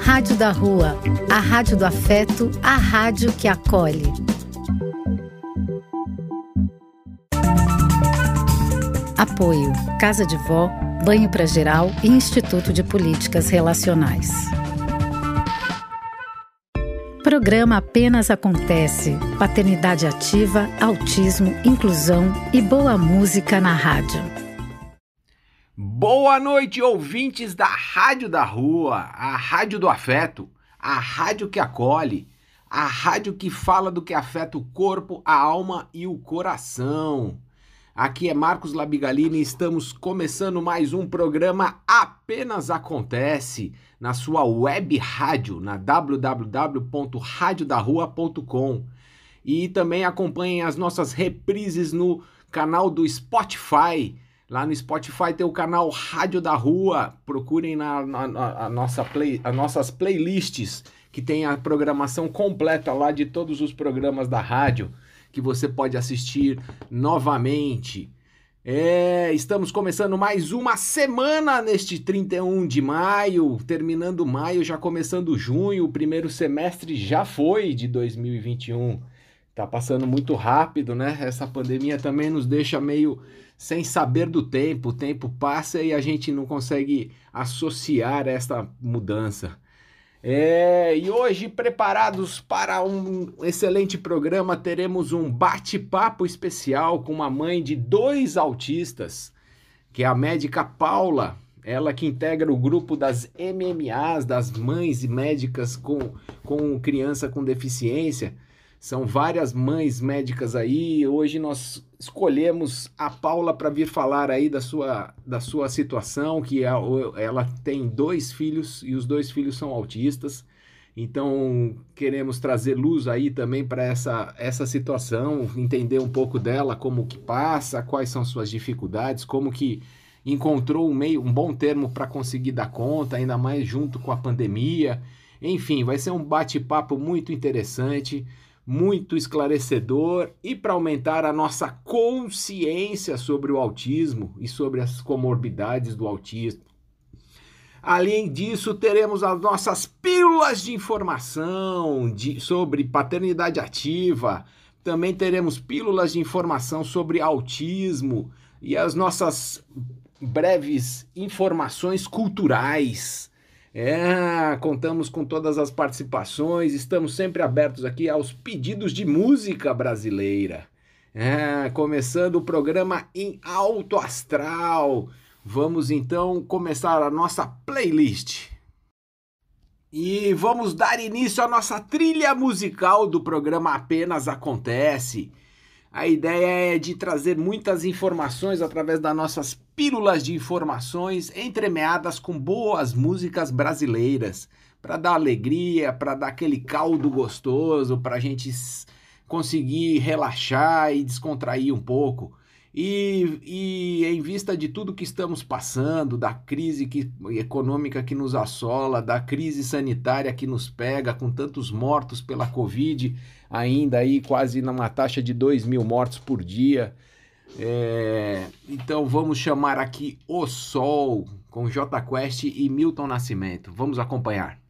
Rádio da Rua, a rádio do afeto, a rádio que acolhe. Apoio: Casa de Vó, Banho para Geral e Instituto de Políticas Relacionais. Programa Apenas Acontece. Paternidade ativa, autismo, inclusão e boa música na rádio. Boa noite, ouvintes da Rádio da Rua, a Rádio do Afeto, a rádio que acolhe, a rádio que fala do que afeta o corpo, a alma e o coração. Aqui é Marcos Labigalini e estamos começando mais um programa Apenas Acontece na sua web rádio, na www.radiodarrua.com. E também acompanhem as nossas reprises no canal do Spotify. Lá no Spotify tem o canal Rádio da Rua. Procurem na, na, na a nossa play, as nossas playlists, que tem a programação completa lá de todos os programas da rádio que você pode assistir novamente. É, estamos começando mais uma semana neste 31 de maio, terminando maio, já começando junho, o primeiro semestre já foi de 2021. Tá passando muito rápido, né? Essa pandemia também nos deixa meio sem saber do tempo. O tempo passa e a gente não consegue associar essa mudança. É, e hoje, preparados para um excelente programa, teremos um bate-papo especial com uma mãe de dois autistas, que é a médica Paula, ela que integra o grupo das MMAs, das mães e médicas com, com criança com deficiência. São várias mães médicas aí. Hoje nós escolhemos a Paula para vir falar aí da sua, da sua situação, que é, ela tem dois filhos e os dois filhos são autistas. Então, queremos trazer luz aí também para essa, essa situação, entender um pouco dela, como que passa, quais são suas dificuldades, como que encontrou um meio, um bom termo para conseguir dar conta, ainda mais junto com a pandemia. Enfim, vai ser um bate-papo muito interessante muito esclarecedor e para aumentar a nossa consciência sobre o autismo e sobre as comorbidades do autismo. Além disso, teremos as nossas pílulas de informação de, sobre paternidade ativa. Também teremos pílulas de informação sobre autismo e as nossas breves informações culturais é, contamos com todas as participações, estamos sempre abertos aqui aos pedidos de música brasileira. É, começando o programa em alto astral. Vamos então começar a nossa playlist. E vamos dar início à nossa trilha musical do programa Apenas Acontece. A ideia é de trazer muitas informações através das nossas pílulas de informações entremeadas com boas músicas brasileiras, para dar alegria, para dar aquele caldo gostoso, para a gente conseguir relaxar e descontrair um pouco. E, e, em vista de tudo que estamos passando, da crise que, econômica que nos assola, da crise sanitária que nos pega, com tantos mortos pela Covid, ainda aí quase numa taxa de 2 mil mortos por dia. É, então vamos chamar aqui O Sol com J Quest e Milton Nascimento. Vamos acompanhar.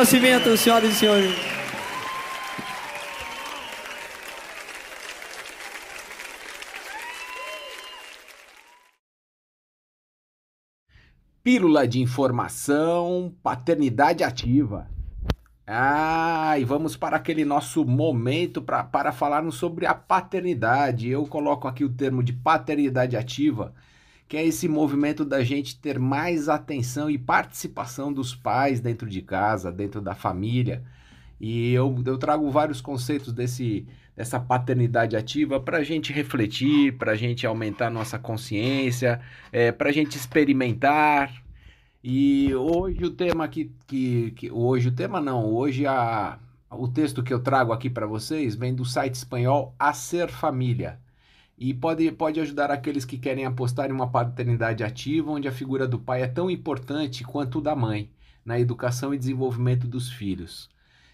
Nascimento, senhoras e senhores. Pílula de informação, paternidade ativa. Ah, e vamos para aquele nosso momento pra, para falarmos sobre a paternidade. Eu coloco aqui o termo de paternidade ativa que é esse movimento da gente ter mais atenção e participação dos pais dentro de casa, dentro da família. E eu, eu trago vários conceitos desse, dessa paternidade ativa para a gente refletir, para a gente aumentar nossa consciência, é, para a gente experimentar, e hoje o tema que, que, que hoje o tema não, hoje a, o texto que eu trago aqui para vocês vem do site espanhol A Ser Família e pode, pode ajudar aqueles que querem apostar em uma paternidade ativa, onde a figura do pai é tão importante quanto da mãe na educação e desenvolvimento dos filhos.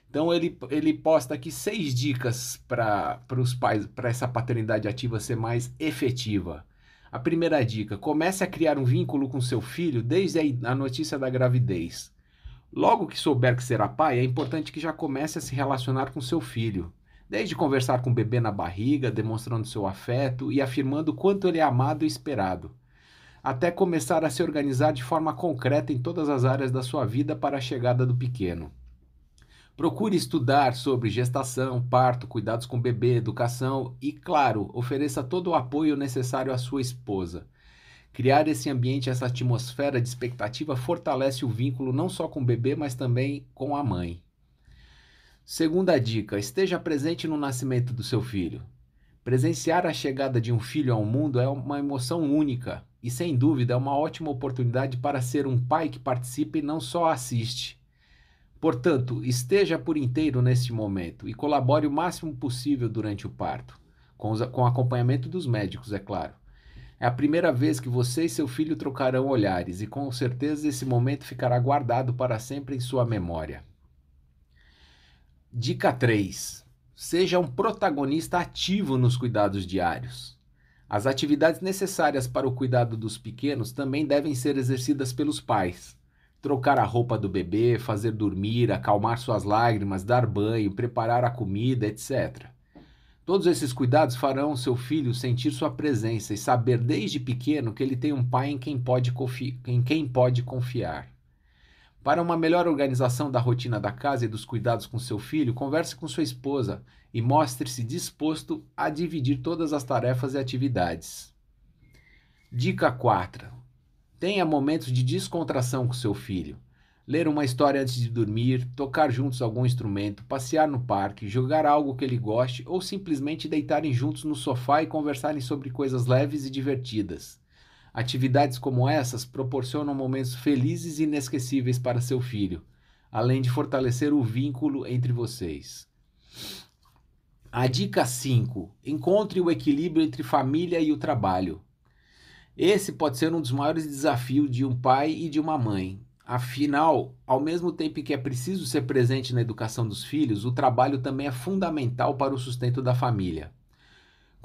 Então ele, ele posta aqui seis dicas para os pais, para essa paternidade ativa ser mais efetiva. A primeira dica: comece a criar um vínculo com seu filho desde a notícia da gravidez. Logo que souber que será pai, é importante que já comece a se relacionar com seu filho. Desde conversar com o bebê na barriga, demonstrando seu afeto e afirmando quanto ele é amado e esperado, até começar a se organizar de forma concreta em todas as áreas da sua vida para a chegada do pequeno. Procure estudar sobre gestação, parto, cuidados com o bebê, educação e, claro, ofereça todo o apoio necessário à sua esposa. Criar esse ambiente, essa atmosfera de expectativa fortalece o vínculo não só com o bebê, mas também com a mãe. Segunda dica: esteja presente no nascimento do seu filho. Presenciar a chegada de um filho ao mundo é uma emoção única e, sem dúvida, é uma ótima oportunidade para ser um pai que participe e não só assiste. Portanto, esteja por inteiro neste momento e colabore o máximo possível durante o parto, com, os, com acompanhamento dos médicos, é claro. É a primeira vez que você e seu filho trocarão olhares e com certeza esse momento ficará guardado para sempre em sua memória. Dica 3. Seja um protagonista ativo nos cuidados diários. As atividades necessárias para o cuidado dos pequenos também devem ser exercidas pelos pais trocar a roupa do bebê, fazer dormir, acalmar suas lágrimas, dar banho, preparar a comida, etc. Todos esses cuidados farão seu filho sentir sua presença e saber desde pequeno que ele tem um pai em quem pode, em quem pode confiar. Para uma melhor organização da rotina da casa e dos cuidados com seu filho, converse com sua esposa e mostre-se disposto a dividir todas as tarefas e atividades. Dica 4. Tenha momentos de descontração com seu filho. Ler uma história antes de dormir, tocar juntos algum instrumento, passear no parque, jogar algo que ele goste ou simplesmente deitarem juntos no sofá e conversarem sobre coisas leves e divertidas. Atividades como essas proporcionam momentos felizes e inesquecíveis para seu filho, além de fortalecer o vínculo entre vocês. A dica 5: encontre o equilíbrio entre família e o trabalho. Esse pode ser um dos maiores desafios de um pai e de uma mãe. Afinal, ao mesmo tempo que é preciso ser presente na educação dos filhos, o trabalho também é fundamental para o sustento da família.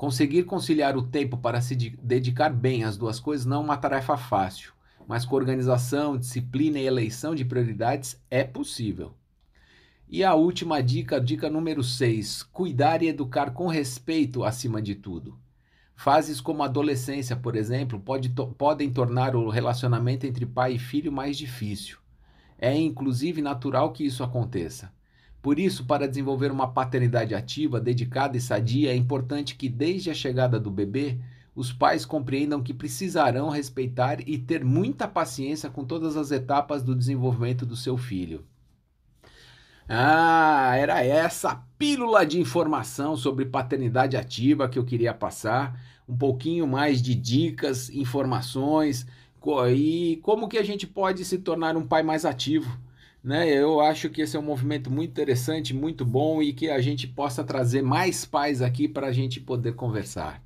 Conseguir conciliar o tempo para se dedicar bem às duas coisas não é uma tarefa fácil, mas com organização, disciplina e eleição de prioridades é possível. E a última dica, dica número 6: cuidar e educar com respeito acima de tudo. Fases como a adolescência, por exemplo, pode to podem tornar o relacionamento entre pai e filho mais difícil. É inclusive natural que isso aconteça. Por isso, para desenvolver uma paternidade ativa, dedicada e sadia, é importante que, desde a chegada do bebê, os pais compreendam que precisarão respeitar e ter muita paciência com todas as etapas do desenvolvimento do seu filho. Ah, era essa pílula de informação sobre paternidade ativa que eu queria passar um pouquinho mais de dicas, informações e como que a gente pode se tornar um pai mais ativo. Né? Eu acho que esse é um movimento muito interessante, muito bom e que a gente possa trazer mais pais aqui para a gente poder conversar.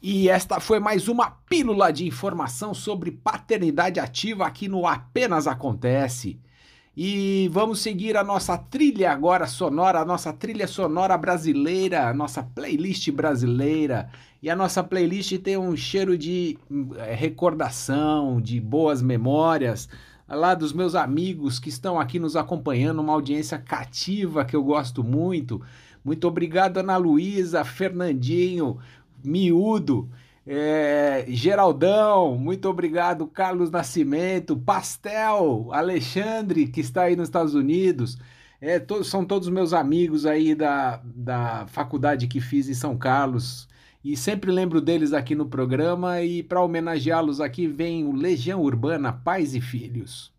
E esta foi mais uma pílula de informação sobre paternidade ativa aqui no Apenas Acontece. E vamos seguir a nossa trilha agora sonora, a nossa trilha sonora brasileira, a nossa playlist brasileira. E a nossa playlist tem um cheiro de é, recordação, de boas memórias, lá dos meus amigos que estão aqui nos acompanhando, uma audiência cativa que eu gosto muito. Muito obrigado, Ana Luísa, Fernandinho, Miúdo. É, Geraldão, muito obrigado. Carlos Nascimento, Pastel, Alexandre, que está aí nos Estados Unidos. É, to são todos meus amigos aí da, da faculdade que fiz em São Carlos. E sempre lembro deles aqui no programa. E para homenageá-los aqui vem o Legião Urbana Pais e Filhos.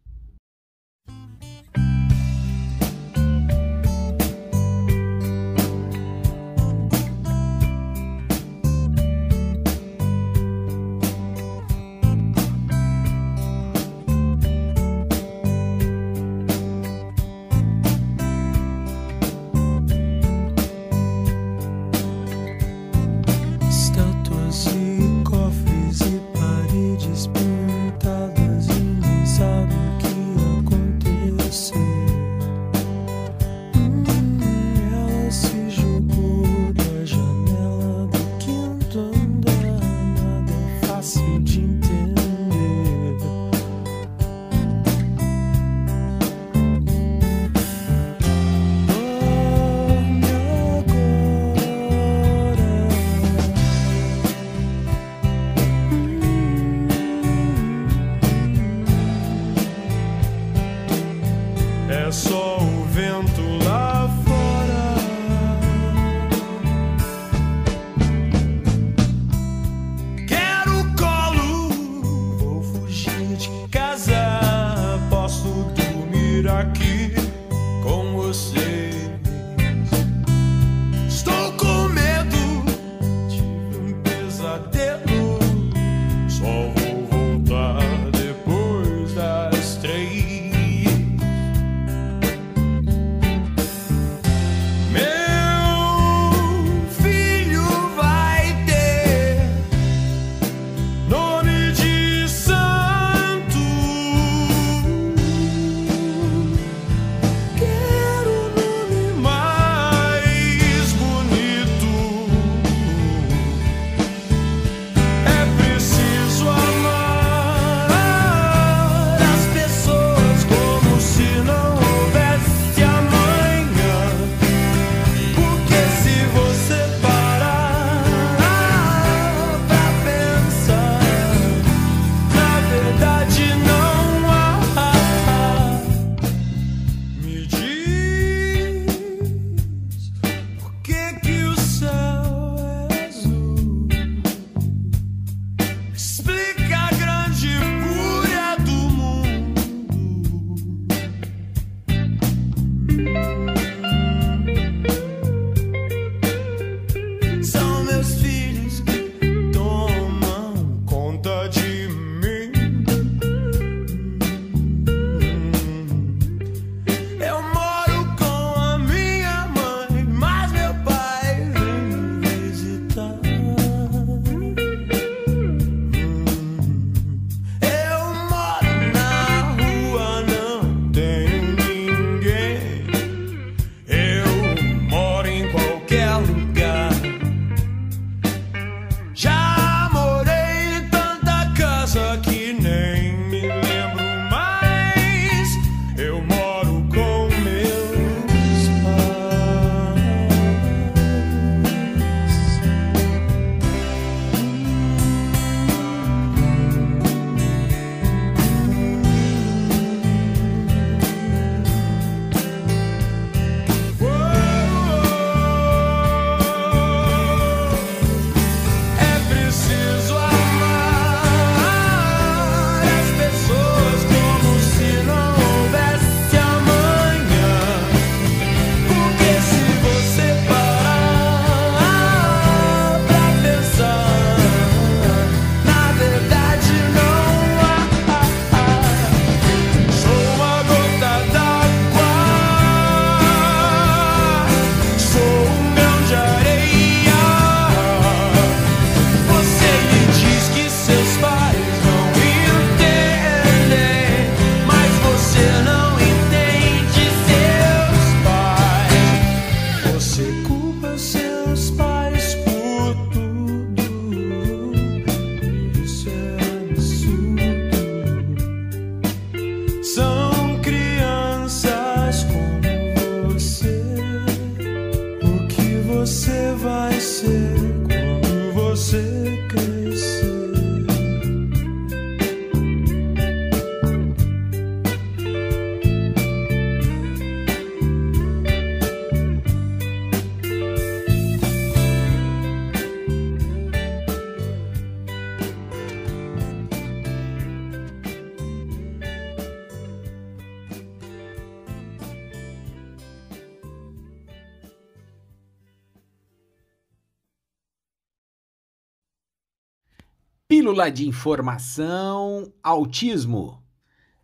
Pílula de informação, autismo.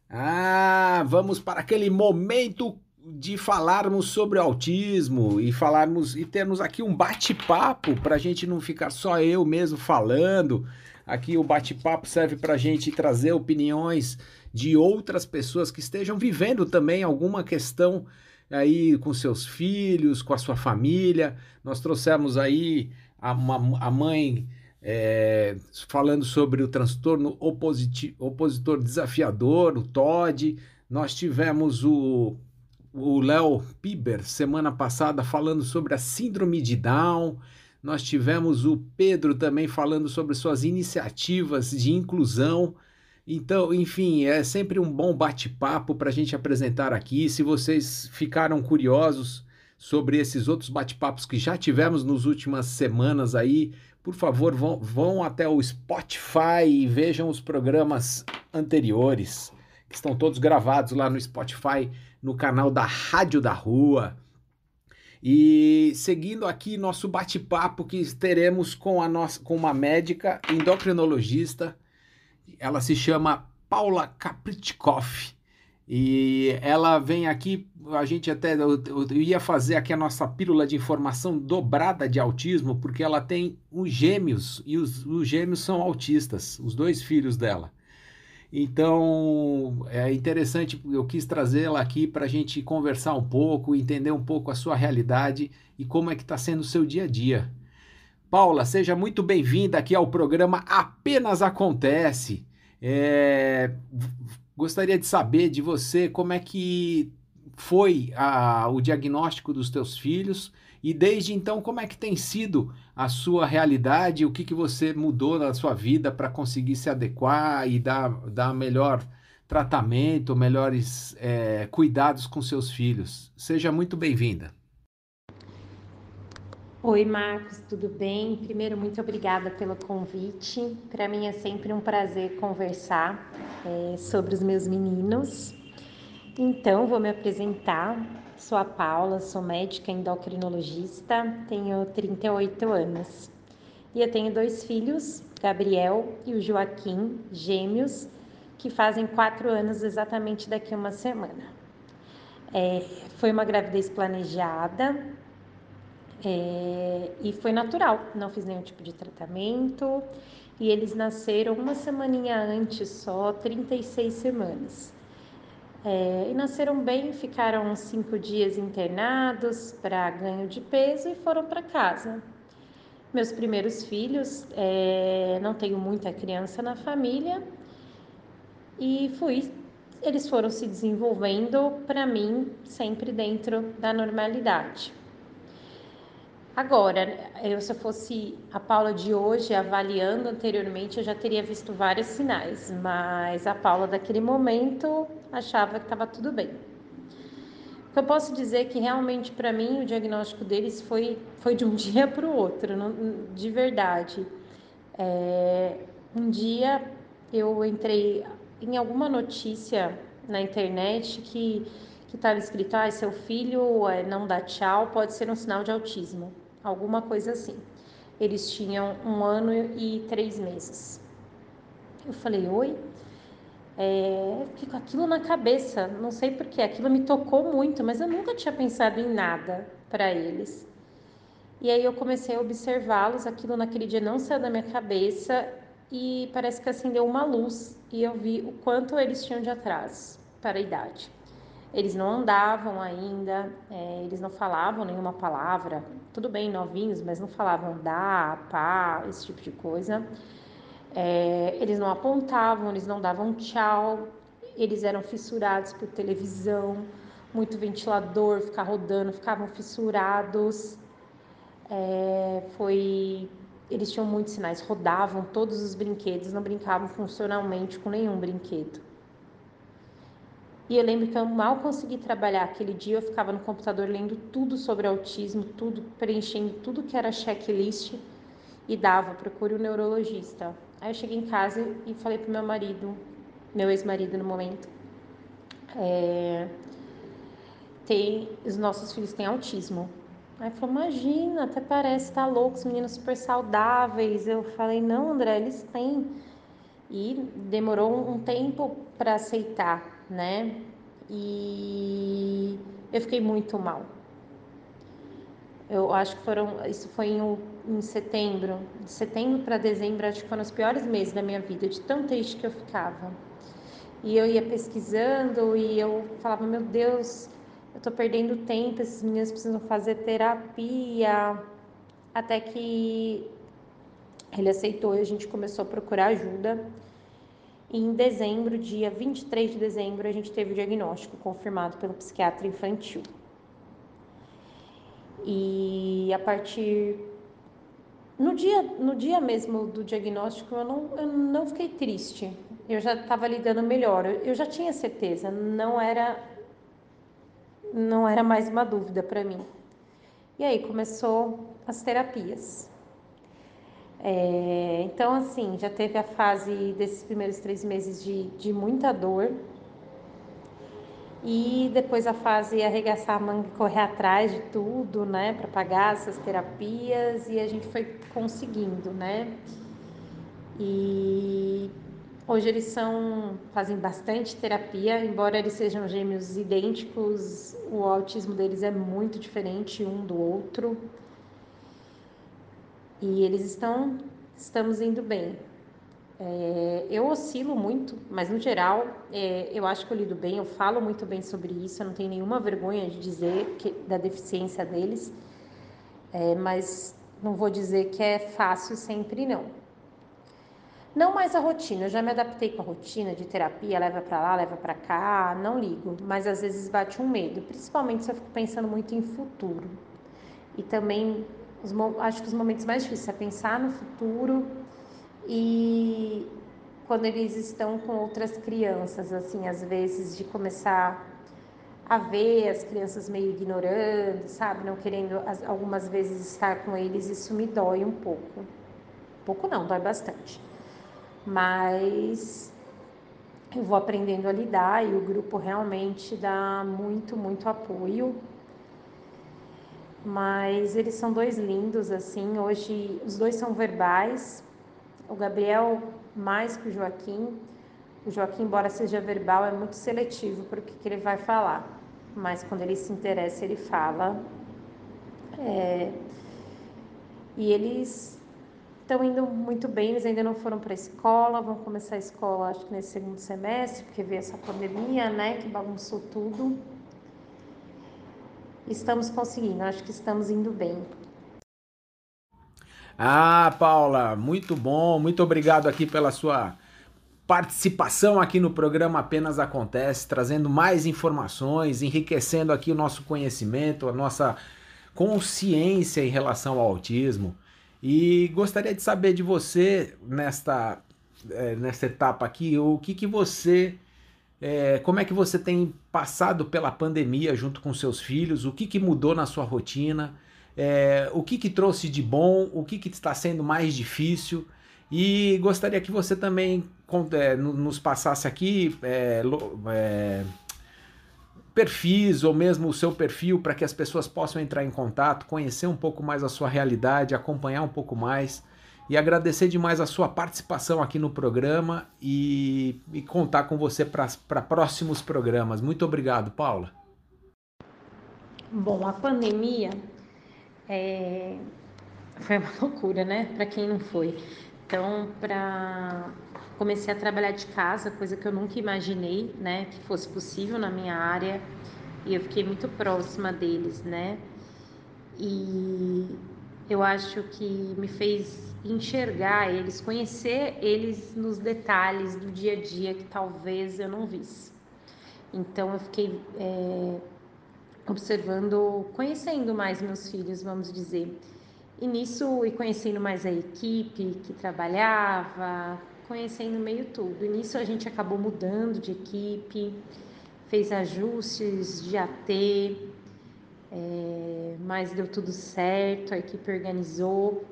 Ah, vamos para aquele momento de falarmos sobre autismo e falarmos e termos aqui um bate-papo para a gente não ficar só eu mesmo falando. Aqui o bate-papo serve para a gente trazer opiniões de outras pessoas que estejam vivendo também alguma questão aí com seus filhos, com a sua família. Nós trouxemos aí a, a mãe é, falando sobre o transtorno opositor desafiador, o TOD. Nós tivemos o Léo Piber semana passada falando sobre a síndrome de Down. Nós tivemos o Pedro também falando sobre suas iniciativas de inclusão. Então, enfim, é sempre um bom bate-papo para a gente apresentar aqui. Se vocês ficaram curiosos sobre esses outros bate-papos que já tivemos nas últimas semanas aí, por favor, vão, vão até o Spotify e vejam os programas anteriores, que estão todos gravados lá no Spotify, no canal da Rádio da Rua. E seguindo aqui nosso bate-papo que teremos com a nossa com uma médica endocrinologista, ela se chama Paula Kapritkoff. E ela vem aqui, a gente até eu, eu, ia fazer aqui a nossa pílula de informação dobrada de autismo, porque ela tem os gêmeos e os, os gêmeos são autistas, os dois filhos dela. Então é interessante, eu quis trazê-la aqui para a gente conversar um pouco, entender um pouco a sua realidade e como é que está sendo o seu dia a dia. Paula, seja muito bem-vinda aqui ao programa Apenas Acontece. É, Gostaria de saber de você como é que foi a, o diagnóstico dos teus filhos e desde então como é que tem sido a sua realidade, o que, que você mudou na sua vida para conseguir se adequar e dar, dar melhor tratamento, melhores é, cuidados com seus filhos. Seja muito bem-vinda. Oi, Marcos, tudo bem? Primeiro, muito obrigada pelo convite. Para mim é sempre um prazer conversar é, sobre os meus meninos. Então, vou me apresentar. Sou a Paula, sou médica endocrinologista, tenho 38 anos. E eu tenho dois filhos, Gabriel e o Joaquim, gêmeos, que fazem quatro anos exatamente daqui a uma semana. É, foi uma gravidez planejada, é, e foi natural, não fiz nenhum tipo de tratamento. E eles nasceram uma semaninha antes só, 36 semanas. É, e nasceram bem, ficaram cinco dias internados para ganho de peso e foram para casa. Meus primeiros filhos, é, não tenho muita criança na família, e fui, eles foram se desenvolvendo para mim sempre dentro da normalidade. Agora, eu, se eu fosse a Paula de hoje, avaliando anteriormente, eu já teria visto vários sinais, mas a Paula daquele momento achava que estava tudo bem. O que eu posso dizer é que realmente para mim o diagnóstico deles foi, foi de um dia para o outro, não, de verdade. É, um dia eu entrei em alguma notícia na internet que que estava escrito: ah, seu filho é, não dá tchau, pode ser um sinal de autismo alguma coisa assim. Eles tinham um ano e três meses. Eu falei, oi? É, fiquei com aquilo na cabeça, não sei porquê, aquilo me tocou muito, mas eu nunca tinha pensado em nada para eles. E aí eu comecei a observá-los, aquilo naquele dia não saiu da minha cabeça e parece que acendeu uma luz e eu vi o quanto eles tinham de atraso para a idade. Eles não andavam ainda, é, eles não falavam nenhuma palavra, tudo bem, novinhos, mas não falavam dá, pá, esse tipo de coisa. É, eles não apontavam, eles não davam tchau, eles eram fissurados por televisão, muito ventilador, ficar rodando, ficavam fissurados. É, foi, eles tinham muitos sinais, rodavam todos os brinquedos, não brincavam funcionalmente com nenhum brinquedo. E eu lembro que eu mal consegui trabalhar aquele dia, eu ficava no computador lendo tudo sobre autismo, tudo, preenchendo tudo que era checklist e dava, procure o um neurologista. Aí eu cheguei em casa e falei pro meu marido, meu ex-marido no momento, é, tem, os nossos filhos têm autismo. Aí falou, imagina, até parece tá louco, os meninos super saudáveis. Eu falei, não, André, eles têm. E demorou um tempo para aceitar, né? E eu fiquei muito mal. Eu acho que foram, isso foi em, em setembro, de setembro para dezembro, acho que foram os piores meses da minha vida, de tão triste que eu ficava. E eu ia pesquisando e eu falava, meu Deus, eu tô perdendo tempo, esses meninos precisam fazer terapia. Até que ele aceitou e a gente começou a procurar ajuda. E em dezembro, dia 23 de dezembro, a gente teve o diagnóstico confirmado pelo psiquiatra infantil. E a partir no dia, no dia mesmo do diagnóstico, eu não, eu não fiquei triste. Eu já estava lidando melhor. Eu já tinha certeza. Não era não era mais uma dúvida para mim. E aí começou as terapias. É, então, assim, já teve a fase desses primeiros três meses de, de muita dor. E depois a fase arregaçar a manga e correr atrás de tudo, né, para pagar essas terapias. E a gente foi conseguindo, né. E Hoje eles são fazem bastante terapia, embora eles sejam gêmeos idênticos, o autismo deles é muito diferente um do outro. E eles estão estamos indo bem. É, eu oscilo muito, mas no geral é, eu acho que eu lido bem, eu falo muito bem sobre isso, eu não tenho nenhuma vergonha de dizer que, da deficiência deles, é, mas não vou dizer que é fácil sempre não. Não mais a rotina, eu já me adaptei com a rotina de terapia, leva para lá, leva para cá, não ligo, mas às vezes bate um medo, principalmente se eu fico pensando muito em futuro. E também, os, acho que os momentos mais difíceis é pensar no futuro e quando eles estão com outras crianças, assim, às vezes de começar a ver as crianças meio ignorando, sabe, não querendo algumas vezes estar com eles, isso me dói um pouco. Um pouco não, dói bastante mas eu vou aprendendo a lidar e o grupo realmente dá muito, muito apoio. Mas eles são dois lindos, assim. Hoje os dois são verbais. O Gabriel mais que o Joaquim. O Joaquim, embora seja verbal, é muito seletivo para o que, que ele vai falar. Mas quando ele se interessa, ele fala. É... E eles estão indo muito bem, eles ainda não foram para a escola, vão começar a escola acho que nesse segundo semestre, porque veio essa pandemia, né, que bagunçou tudo. Estamos conseguindo, acho que estamos indo bem. Ah, Paula, muito bom, muito obrigado aqui pela sua participação aqui no programa Apenas Acontece, trazendo mais informações, enriquecendo aqui o nosso conhecimento, a nossa consciência em relação ao autismo. E gostaria de saber de você nesta, é, nesta etapa aqui, o que, que você. É, como é que você tem passado pela pandemia junto com seus filhos? O que, que mudou na sua rotina? É, o que, que trouxe de bom? O que, que está sendo mais difícil? E gostaria que você também é, nos passasse aqui é, é, perfis ou mesmo o seu perfil para que as pessoas possam entrar em contato, conhecer um pouco mais a sua realidade, acompanhar um pouco mais e agradecer demais a sua participação aqui no programa e, e contar com você para próximos programas. Muito obrigado, Paula. Bom, a pandemia é... foi uma loucura, né? Para quem não foi. Então, para comecei a trabalhar de casa, coisa que eu nunca imaginei, né, que fosse possível na minha área, e eu fiquei muito próxima deles, né? E eu acho que me fez enxergar eles, conhecer eles nos detalhes do dia a dia que talvez eu não visse. Então eu fiquei é, observando, conhecendo mais meus filhos, vamos dizer. E nisso, e conhecendo mais a equipe que trabalhava, conhecendo meio tudo. E nisso a gente acabou mudando de equipe, fez ajustes de AT, é, mas deu tudo certo, a equipe organizou.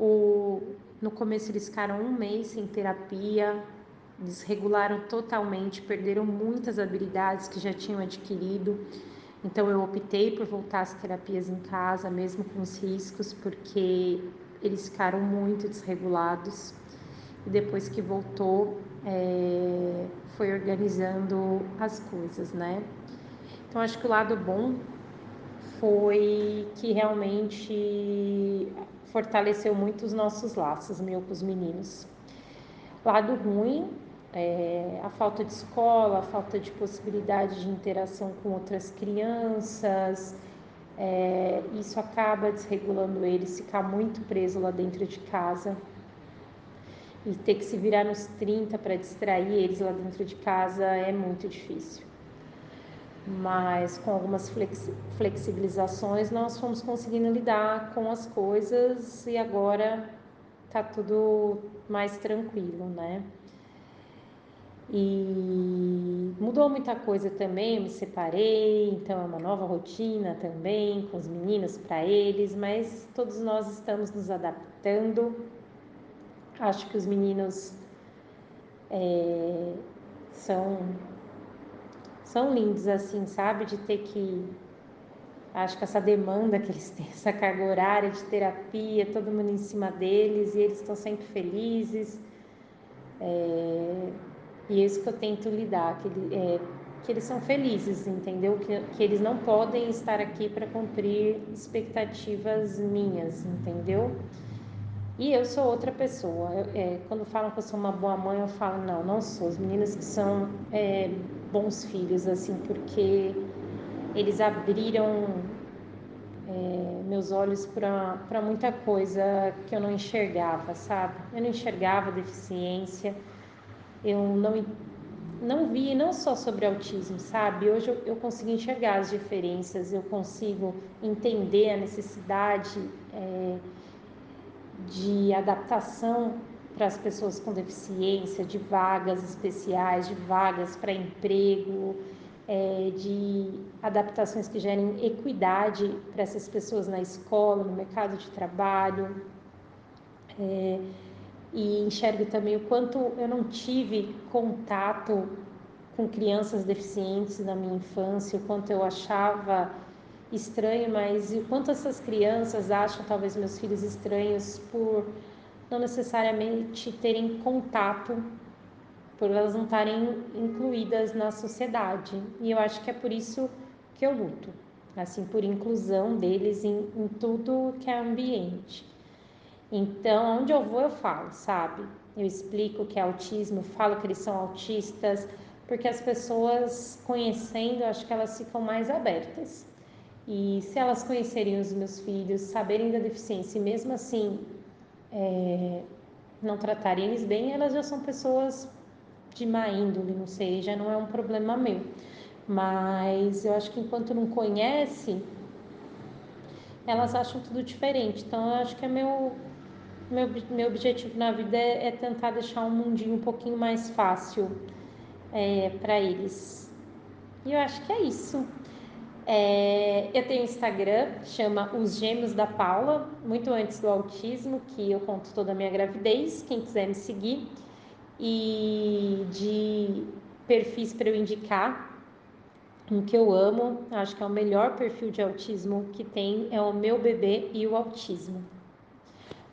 O, no começo eles ficaram um mês sem terapia, desregularam totalmente, perderam muitas habilidades que já tinham adquirido. Então eu optei por voltar às terapias em casa, mesmo com os riscos, porque eles ficaram muito desregulados. E depois que voltou, é, foi organizando as coisas, né? Então acho que o lado bom foi que realmente fortaleceu muito os nossos laços, meu com os meninos. Lado ruim é, a falta de escola, a falta de possibilidade de interação com outras crianças, é, isso acaba desregulando eles, ficar muito preso lá dentro de casa e ter que se virar nos 30 para distrair eles lá dentro de casa é muito difícil. Mas com algumas flexibilizações nós fomos conseguindo lidar com as coisas e agora tá tudo mais tranquilo, né? E mudou muita coisa também, eu me separei, então é uma nova rotina também, com os meninos para eles, mas todos nós estamos nos adaptando. Acho que os meninos é, são, são lindos assim, sabe? De ter que. Acho que essa demanda que eles têm, essa carga horária de terapia, todo mundo em cima deles e eles estão sempre felizes. É, e é isso que eu tento lidar, que, ele, é, que eles são felizes, entendeu? Que, que eles não podem estar aqui para cumprir expectativas minhas, entendeu? E eu sou outra pessoa. Eu, é, quando falam que eu sou uma boa mãe, eu falo, não, não sou. Os meninos que são é, bons filhos, assim, porque eles abriram é, meus olhos para muita coisa que eu não enxergava, sabe? Eu não enxergava deficiência eu não, não vi não só sobre autismo, sabe? Hoje eu, eu consigo enxergar as diferenças, eu consigo entender a necessidade é, de adaptação para as pessoas com deficiência, de vagas especiais, de vagas para emprego, é, de adaptações que gerem equidade para essas pessoas na escola, no mercado de trabalho. É, e enxergo também o quanto eu não tive contato com crianças deficientes na minha infância, o quanto eu achava estranho, mas o quanto essas crianças acham talvez meus filhos estranhos por não necessariamente terem contato, por elas não estarem incluídas na sociedade. E eu acho que é por isso que eu luto, assim, por inclusão deles em, em tudo que é ambiente. Então, onde eu vou, eu falo, sabe? Eu explico o que é autismo, falo que eles são autistas, porque as pessoas conhecendo, acho que elas ficam mais abertas. E se elas conhecerem os meus filhos, saberem da deficiência e mesmo assim é, não tratarem eles bem, elas já são pessoas de má índole, não sei, já não é um problema meu. Mas eu acho que enquanto não conhece, elas acham tudo diferente. Então eu acho que é meu meu, meu objetivo na vida é, é tentar deixar um mundinho um pouquinho mais fácil é, para eles. E eu acho que é isso. É, eu tenho Instagram, chama Os Gêmeos da Paula, muito antes do autismo, que eu conto toda a minha gravidez, quem quiser me seguir. E de perfis para eu indicar, um que eu amo, acho que é o melhor perfil de autismo que tem, é o meu bebê e o autismo.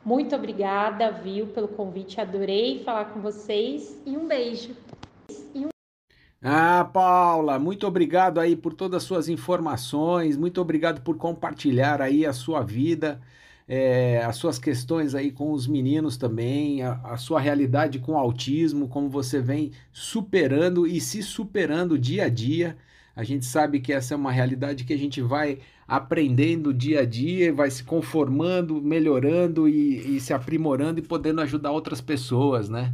Muito obrigada, viu, pelo convite. Adorei falar com vocês e um beijo. Ah, Paula, muito obrigado aí por todas as suas informações, muito obrigado por compartilhar aí a sua vida, é, as suas questões aí com os meninos também, a, a sua realidade com o autismo, como você vem superando e se superando dia a dia. A gente sabe que essa é uma realidade que a gente vai aprendendo dia a dia, vai se conformando, melhorando e, e se aprimorando e podendo ajudar outras pessoas, né?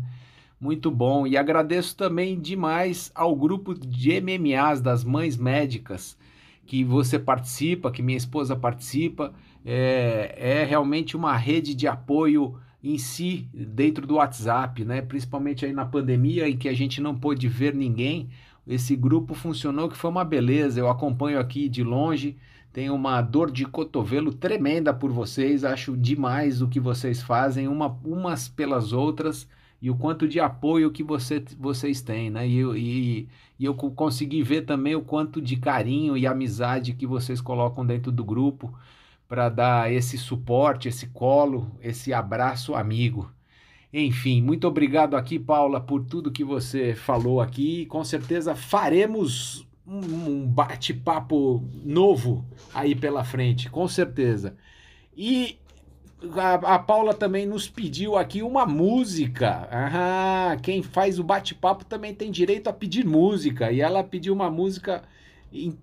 Muito bom. E agradeço também demais ao grupo de MMAs das Mães Médicas que você participa, que minha esposa participa. É, é realmente uma rede de apoio em si dentro do WhatsApp, né? Principalmente aí na pandemia em que a gente não pôde ver ninguém. Esse grupo funcionou que foi uma beleza. Eu acompanho aqui de longe tenho uma dor de cotovelo tremenda por vocês, acho demais o que vocês fazem, uma, umas pelas outras. E o quanto de apoio que você, vocês têm, né? E, e, e eu consegui ver também o quanto de carinho e amizade que vocês colocam dentro do grupo para dar esse suporte, esse colo, esse abraço amigo. Enfim, muito obrigado aqui, Paula, por tudo que você falou aqui. Com certeza faremos um bate-papo novo aí pela frente, com certeza. E a, a, Paula também nos pediu aqui uma música. Ah, quem faz o bate-papo também tem direito a pedir música. E ela pediu uma música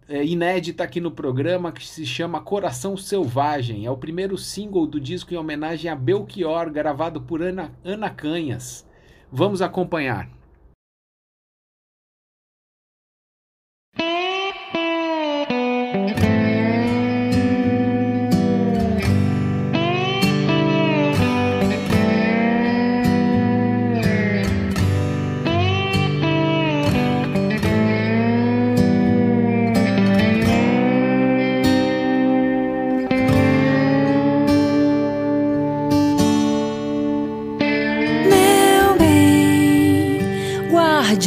é, inédita aqui no programa que se chama Coração Selvagem. É o primeiro single do disco em homenagem a Belchior, gravado por Ana, Ana Canhas. Vamos acompanhar.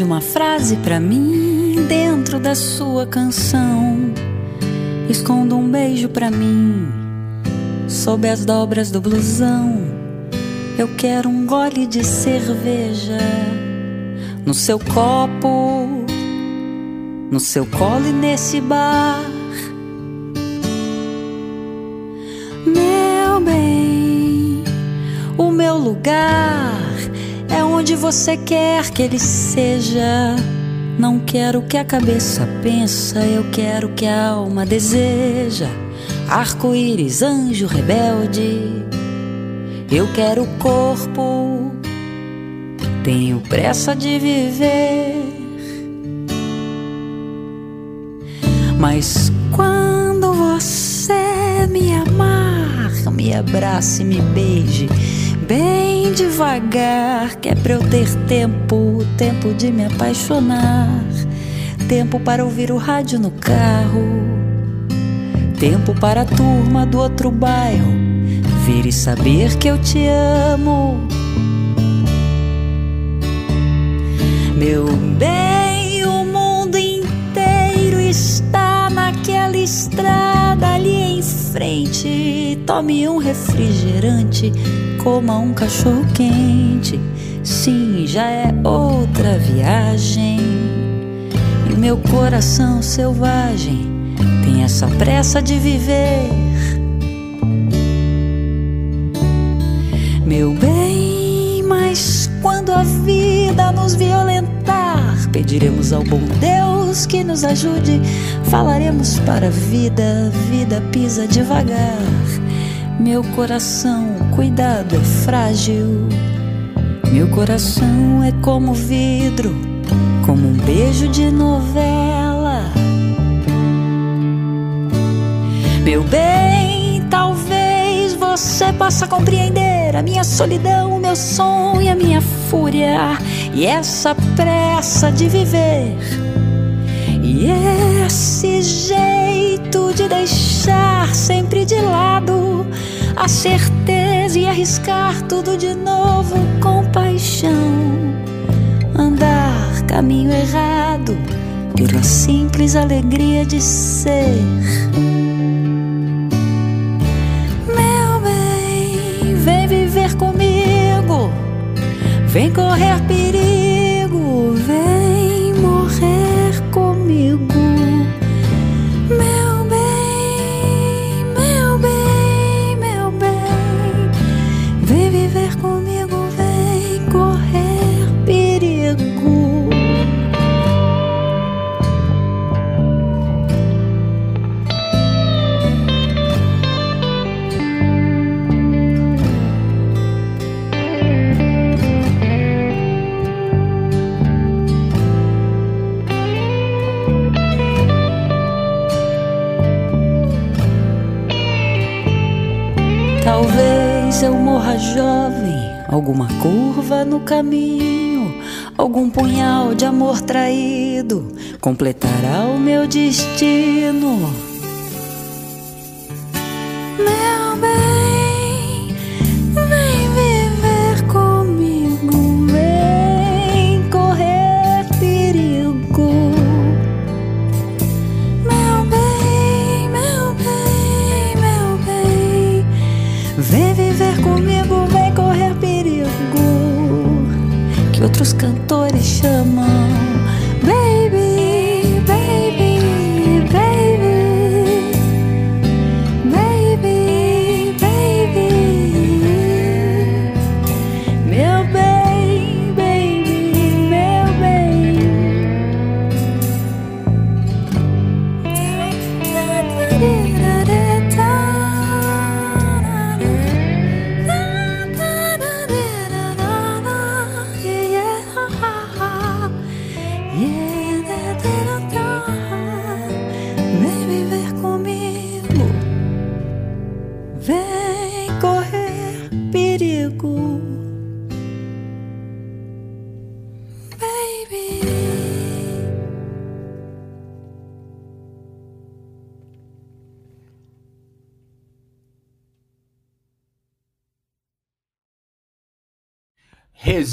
Uma frase para mim dentro da sua canção. Esconda um beijo para mim sob as dobras do blusão. Eu quero um gole de cerveja no seu copo, no seu colo e nesse bar. Meu bem, o meu lugar é onde você quer que ele seja. Não quero que a cabeça pensa, eu quero que a alma deseja. Arco-íris, anjo rebelde, eu quero o corpo, tenho pressa de viver. Mas quando você me amar, me abrace, me beije bem devagar, que é pra eu ter tempo, tempo de me apaixonar, tempo para ouvir o rádio no carro, tempo para a turma do outro bairro vir e saber que eu te amo. Meu bem, o mundo inteiro está naquela estrada ali em frente. Tome um refrigerante coma um cachorro quente. Sim, já é outra viagem. E o meu coração selvagem tem essa pressa de viver. Meu bem, mas quando a vida nos violentar, pediremos ao bom Deus que nos ajude. Falaremos para a vida, vida pisa devagar. Meu coração, cuidado, é frágil. Meu coração é como vidro, como um beijo de novela. Meu bem, talvez você possa compreender a minha solidão, o meu sonho e a minha fúria, e essa pressa de viver, e esse jeito de deixar sempre de lado a certeza e arriscar tudo de novo com paixão. Andar caminho errado pela simples alegria de ser. Meu bem, vem viver comigo, vem correr perigo, alguma curva no caminho, algum punhal de amor traído completará o meu destino.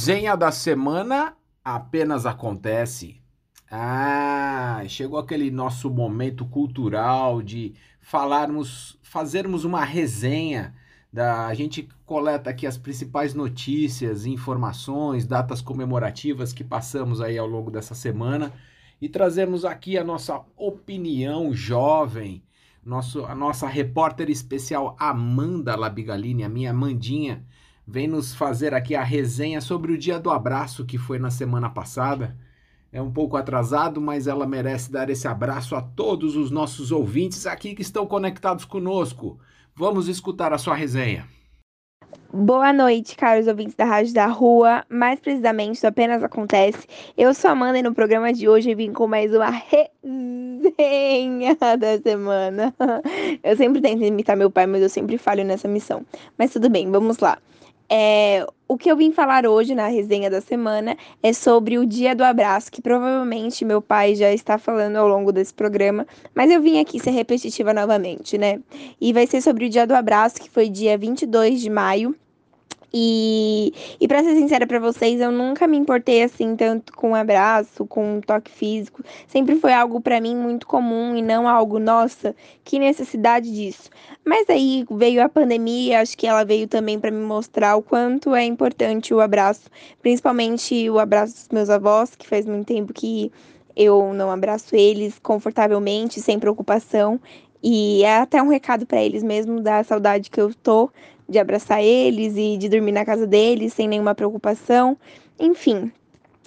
Resenha da semana apenas acontece. Ah, chegou aquele nosso momento cultural de falarmos, fazermos uma resenha. Da, a gente coleta aqui as principais notícias, informações, datas comemorativas que passamos aí ao longo dessa semana e trazemos aqui a nossa opinião jovem, nosso, a nossa repórter especial Amanda Labigalini, a minha Amandinha, vem nos fazer aqui a resenha sobre o Dia do Abraço que foi na semana passada. É um pouco atrasado, mas ela merece dar esse abraço a todos os nossos ouvintes aqui que estão conectados conosco. Vamos escutar a sua resenha. Boa noite, caros ouvintes da Rádio da Rua. Mais precisamente, do Apenas Acontece. Eu sou a Amanda e no programa de hoje vim com mais uma resenha da semana. Eu sempre tento imitar meu pai, mas eu sempre falho nessa missão. Mas tudo bem, vamos lá. É, o que eu vim falar hoje na resenha da semana é sobre o Dia do Abraço, que provavelmente meu pai já está falando ao longo desse programa, mas eu vim aqui ser repetitiva novamente, né? E vai ser sobre o Dia do Abraço, que foi dia 22 de maio. E, e para ser sincera para vocês, eu nunca me importei assim tanto com um abraço, com um toque físico. Sempre foi algo para mim muito comum e não algo, nossa, que necessidade disso. Mas aí veio a pandemia, acho que ela veio também para me mostrar o quanto é importante o abraço, principalmente o abraço dos meus avós, que faz muito tempo que eu não abraço eles confortavelmente, sem preocupação. E é até um recado para eles mesmo da saudade que eu tô de abraçar eles e de dormir na casa deles sem nenhuma preocupação. Enfim,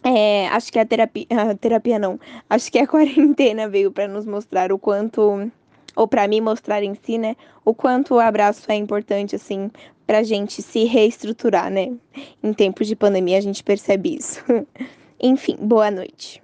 é, acho que a terapia, a terapia não, acho que a quarentena veio para nos mostrar o quanto, ou para mim mostrar em si, né, o quanto o abraço é importante, assim, pra gente se reestruturar, né. Em tempos de pandemia a gente percebe isso. Enfim, boa noite.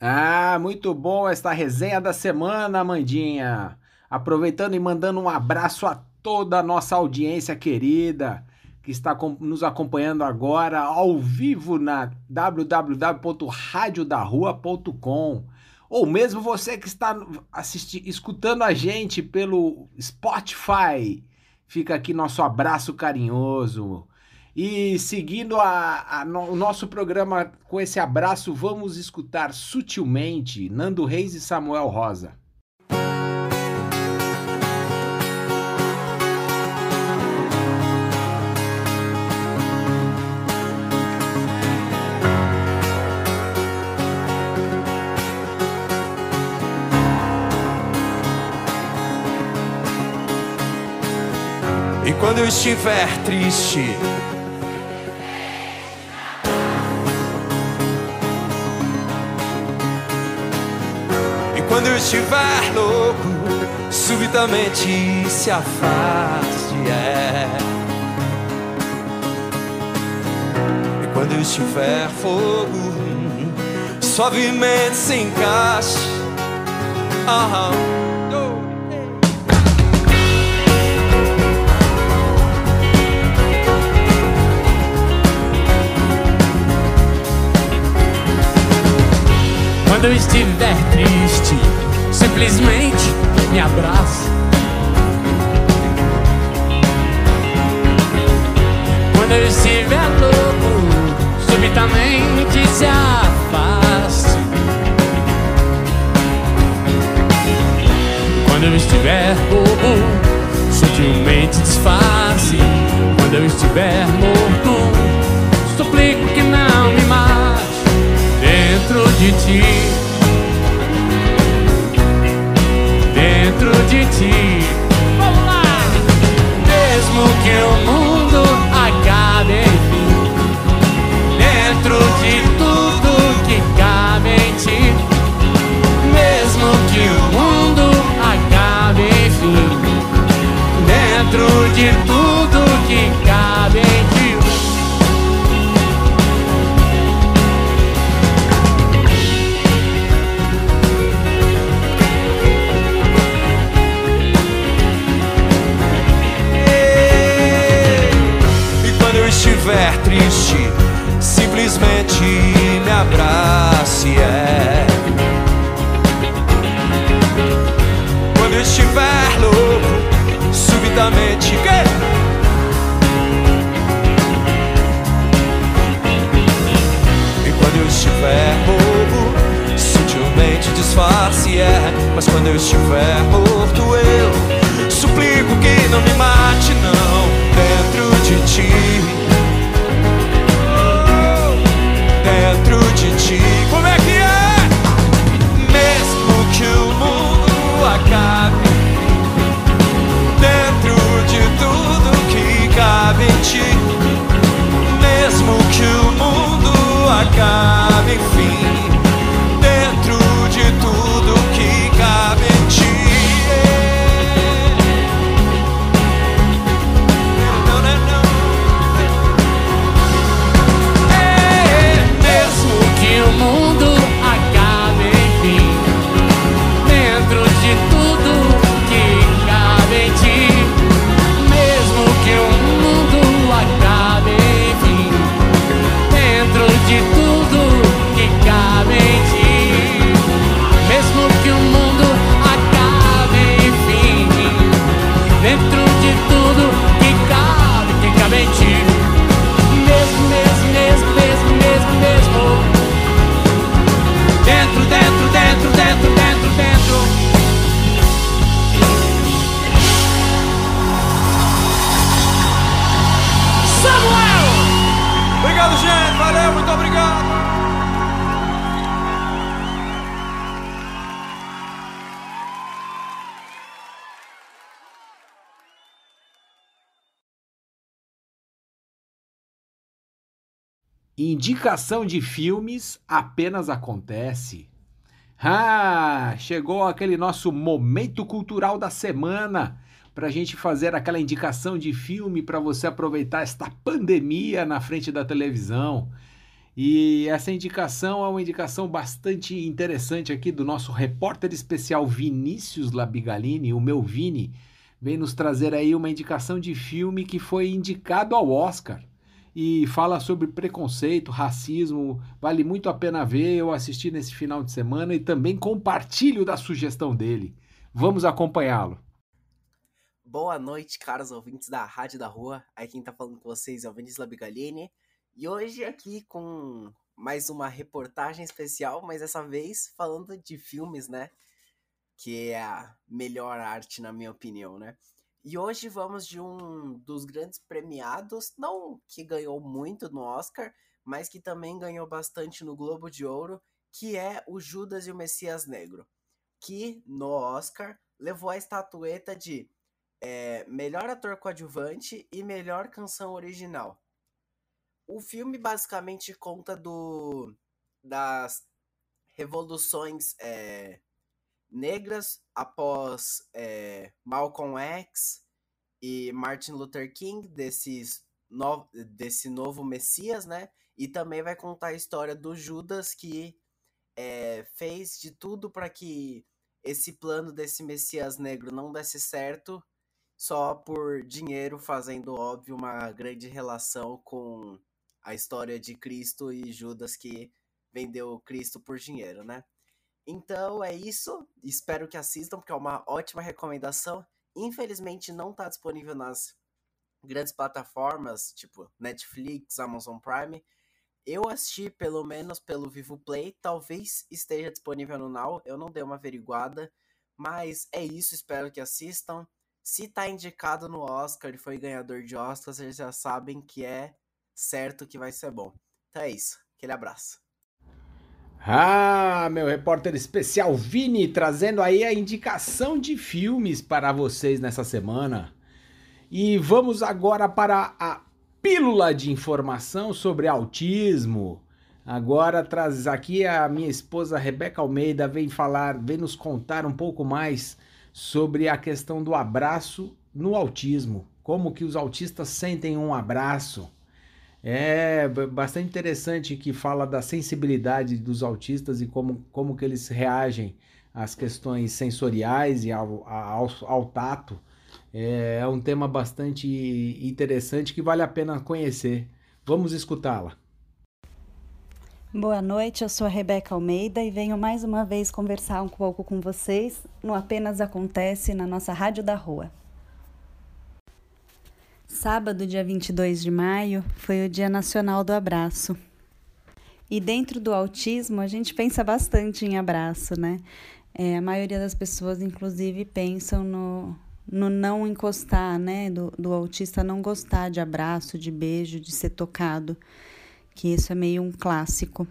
Ah, muito bom esta resenha da semana, Mandinha. Aproveitando e mandando um abraço a toda a nossa audiência querida que está nos acompanhando agora ao vivo na www.radiodarrua.com ou mesmo você que está assistindo, escutando a gente pelo Spotify. Fica aqui nosso abraço carinhoso. E seguindo a, a, no, o nosso programa com esse abraço, vamos escutar sutilmente Nando Reis e Samuel Rosa. Quando eu estiver triste, e quando eu estiver louco, subitamente se afaste. É. E quando eu estiver fogo, suavemente se encaixe. Aham. Quando eu estiver triste, simplesmente me abraça. Quando eu estiver louco, subitamente se afaste. Quando eu estiver bobo, sutilmente disfarce. Quando eu estiver morto, de ti, dentro de ti. Vamos lá! Mesmo que o mundo acabe em fim, dentro de tudo que cabe em ti. Mesmo que o mundo acabe em fim, dentro de tudo. Obrigado, gente. Valeu, muito obrigado. Indicação de filmes apenas acontece. Ah, chegou aquele nosso momento cultural da semana para a gente fazer aquela indicação de filme para você aproveitar esta pandemia na frente da televisão. E essa indicação é uma indicação bastante interessante aqui do nosso repórter especial Vinícius Labigalini, o meu Vini, vem nos trazer aí uma indicação de filme que foi indicado ao Oscar e fala sobre preconceito, racismo. Vale muito a pena ver. Eu assisti nesse final de semana e também compartilho da sugestão dele. Vamos acompanhá-lo. Boa noite, caros ouvintes da Rádio da Rua. Aí quem tá falando com vocês é o Vinícius Labigalini. E hoje aqui com mais uma reportagem especial, mas dessa vez falando de filmes, né? Que é a melhor arte, na minha opinião, né? E hoje vamos de um dos grandes premiados, não que ganhou muito no Oscar, mas que também ganhou bastante no Globo de Ouro, que é o Judas e o Messias Negro, que no Oscar levou a estatueta de é, melhor ator coadjuvante e melhor canção original. O filme basicamente conta do das revoluções é, negras após é, Malcolm X e Martin Luther King, desses no, desse novo Messias, né? E também vai contar a história do Judas que é, fez de tudo para que esse plano desse Messias negro não desse certo, só por dinheiro, fazendo óbvio uma grande relação com a história de Cristo e Judas que vendeu Cristo por dinheiro, né? Então é isso. Espero que assistam, porque é uma ótima recomendação. Infelizmente não está disponível nas grandes plataformas, tipo Netflix, Amazon Prime. Eu assisti pelo menos pelo Vivo Play, talvez esteja disponível no Now, eu não dei uma averiguada, mas é isso, espero que assistam. Se tá indicado no Oscar e foi ganhador de Oscar, vocês já sabem que é certo que vai ser bom. Então é isso, aquele abraço. Ah, meu repórter especial Vini trazendo aí a indicação de filmes para vocês nessa semana. E vamos agora para a pílula de informação sobre autismo. Agora traz aqui a minha esposa Rebeca Almeida vem falar, vem nos contar um pouco mais sobre a questão do abraço no autismo, como que os autistas sentem um abraço. É bastante interessante que fala da sensibilidade dos autistas e como, como que eles reagem às questões sensoriais e ao, ao, ao tato. É, é um tema bastante interessante que vale a pena conhecer. Vamos escutá-la. Boa noite, eu sou a Rebeca Almeida e venho mais uma vez conversar um pouco com vocês no Apenas Acontece na nossa Rádio da Rua. Sábado, dia 22 de maio, foi o Dia Nacional do Abraço. E dentro do autismo, a gente pensa bastante em abraço, né? É, a maioria das pessoas, inclusive, pensam no, no não encostar, né? Do, do autista não gostar de abraço, de beijo, de ser tocado, que isso é meio um clássico.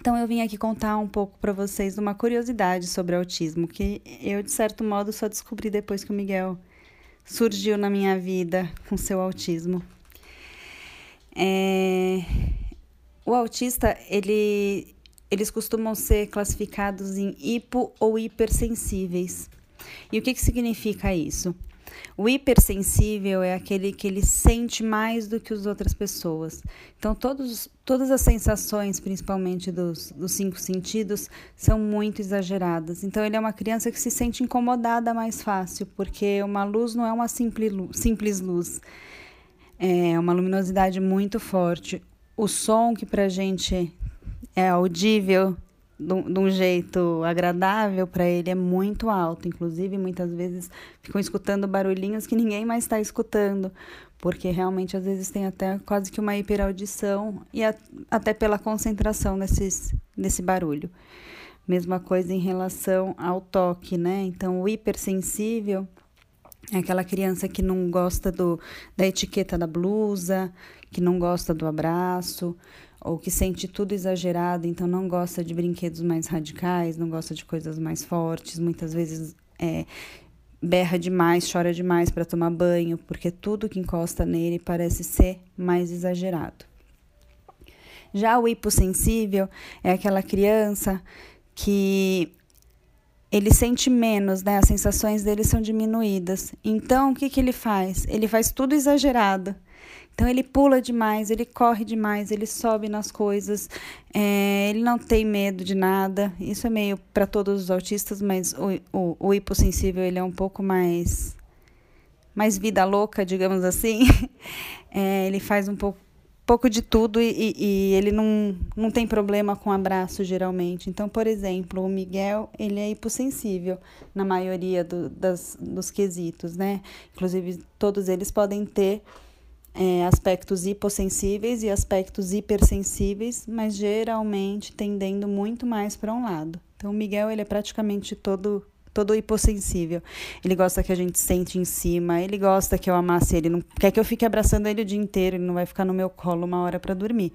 Então eu vim aqui contar um pouco para vocês uma curiosidade sobre autismo, que eu de certo modo só descobri depois que o Miguel surgiu na minha vida com seu autismo. É... O autista, ele, eles costumam ser classificados em hipo ou hipersensíveis. E o que, que significa isso? O hipersensível é aquele que ele sente mais do que as outras pessoas. Então, todos, todas as sensações, principalmente dos, dos cinco sentidos, são muito exageradas. Então, ele é uma criança que se sente incomodada mais fácil, porque uma luz não é uma simples simples luz. É uma luminosidade muito forte. O som que para gente é audível de um jeito agradável para ele é muito alto. Inclusive, muitas vezes ficam escutando barulhinhos que ninguém mais está escutando, porque realmente às vezes tem até quase que uma hiperaudição e a, até pela concentração desses, desse barulho. Mesma coisa em relação ao toque, né? Então, o hipersensível é aquela criança que não gosta do, da etiqueta da blusa, que não gosta do abraço, ou que sente tudo exagerado, então não gosta de brinquedos mais radicais, não gosta de coisas mais fortes, muitas vezes é, berra demais, chora demais para tomar banho, porque tudo que encosta nele parece ser mais exagerado. Já o hipossensível é aquela criança que ele sente menos, né? As sensações dele são diminuídas. Então, o que, que ele faz? Ele faz tudo exagerado. Então ele pula demais, ele corre demais, ele sobe nas coisas, é, ele não tem medo de nada. Isso é meio para todos os autistas, mas o, o, o hipossensível ele é um pouco mais mais vida louca, digamos assim. É, ele faz um pouco pouco de tudo e, e, ele não, não tem problema com abraço geralmente. Então, por exemplo, o Miguel, ele é hipossensível na maioria do, das, dos quesitos, né? Inclusive, todos eles podem ter é, aspectos hipossensíveis e aspectos hipersensíveis, mas geralmente tendendo muito mais para um lado. Então, o Miguel ele é praticamente todo todo hipossensível. Ele gosta que a gente sente em cima, ele gosta que eu amasse ele, não quer que eu fique abraçando ele o dia inteiro, ele não vai ficar no meu colo uma hora para dormir.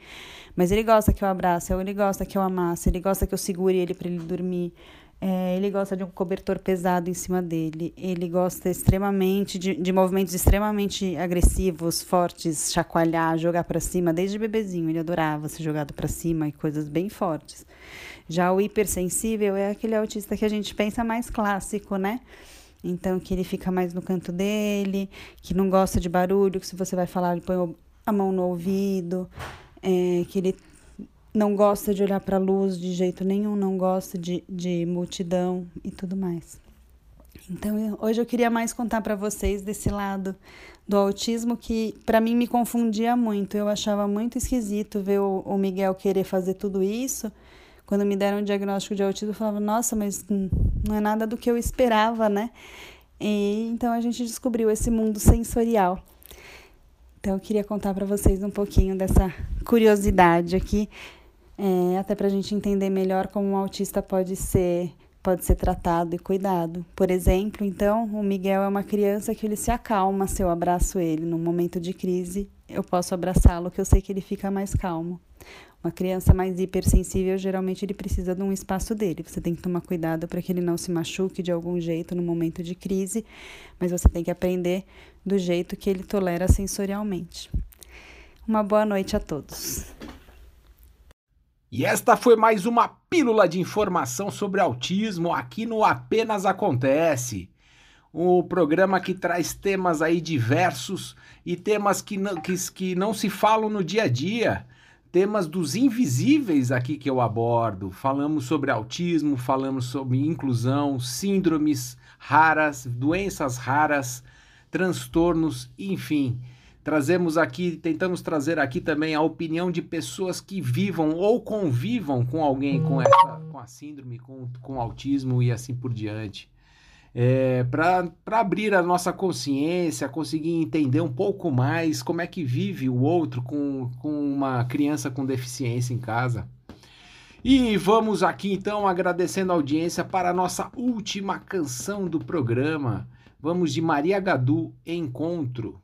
Mas ele gosta que eu abrace, ele gosta que eu amasse, ele gosta que eu segure ele para ele dormir. É, ele gosta de um cobertor pesado em cima dele. Ele gosta extremamente de, de movimentos extremamente agressivos, fortes, chacoalhar, jogar para cima. Desde bebezinho ele adorava ser jogado para cima e coisas bem fortes. Já o hipersensível é aquele autista que a gente pensa mais clássico, né? Então, que ele fica mais no canto dele, que não gosta de barulho, que se você vai falar, ele põe a mão no ouvido, é, que ele não gosta de olhar para a luz de jeito nenhum, não gosta de, de multidão e tudo mais. Então, hoje eu queria mais contar para vocês desse lado do autismo que para mim me confundia muito. Eu achava muito esquisito ver o, o, Miguel querer fazer tudo isso. Quando me deram o diagnóstico de autismo, eu falava: "Nossa, mas não é nada do que eu esperava, né?" E então a gente descobriu esse mundo sensorial. Então eu queria contar para vocês um pouquinho dessa curiosidade aqui é, até para a gente entender melhor como um autista pode ser pode ser tratado e cuidado. Por exemplo, então, o Miguel é uma criança que ele se acalma se eu abraço ele. Num momento de crise, eu posso abraçá-lo, que eu sei que ele fica mais calmo. Uma criança mais hipersensível, geralmente ele precisa de um espaço dele. Você tem que tomar cuidado para que ele não se machuque de algum jeito no momento de crise, mas você tem que aprender do jeito que ele tolera sensorialmente. Uma boa noite a todos. E esta foi mais uma pílula de informação sobre autismo aqui no Apenas Acontece. O programa que traz temas aí diversos e temas que não, que, que não se falam no dia a dia. Temas dos invisíveis aqui que eu abordo. Falamos sobre autismo, falamos sobre inclusão, síndromes raras, doenças raras, transtornos, enfim Trazemos aqui, tentamos trazer aqui também a opinião de pessoas que vivam ou convivam com alguém com essa, com a síndrome, com, com autismo e assim por diante. É, para abrir a nossa consciência, conseguir entender um pouco mais como é que vive o outro com, com uma criança com deficiência em casa. E vamos aqui então agradecendo a audiência para a nossa última canção do programa. Vamos de Maria Gadu, Encontro.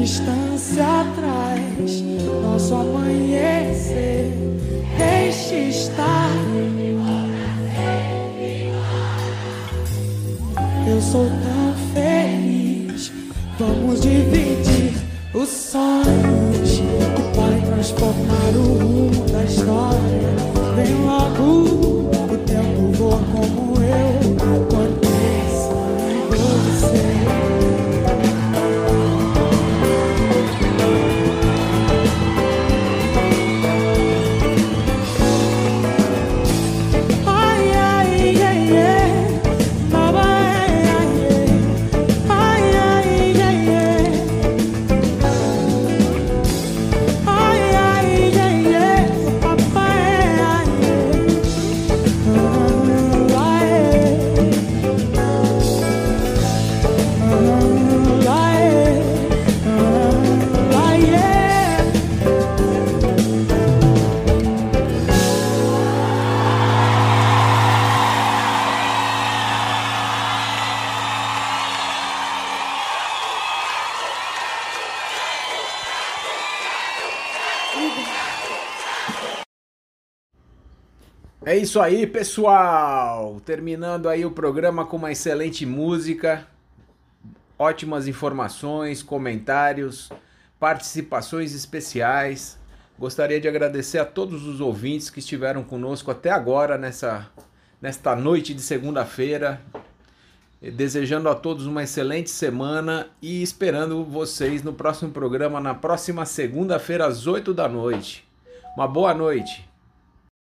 Distância atrás nosso amanhecer. Deixe estar. Eu sou tão feliz. Vamos dividir os sonhos que podem transformar o rumo da história. Vem logo, isso aí, pessoal! Terminando aí o programa com uma excelente música, ótimas informações, comentários, participações especiais. Gostaria de agradecer a todos os ouvintes que estiveram conosco até agora nessa nesta noite de segunda-feira. Desejando a todos uma excelente semana e esperando vocês no próximo programa na próxima segunda-feira às 8 da noite. Uma boa noite.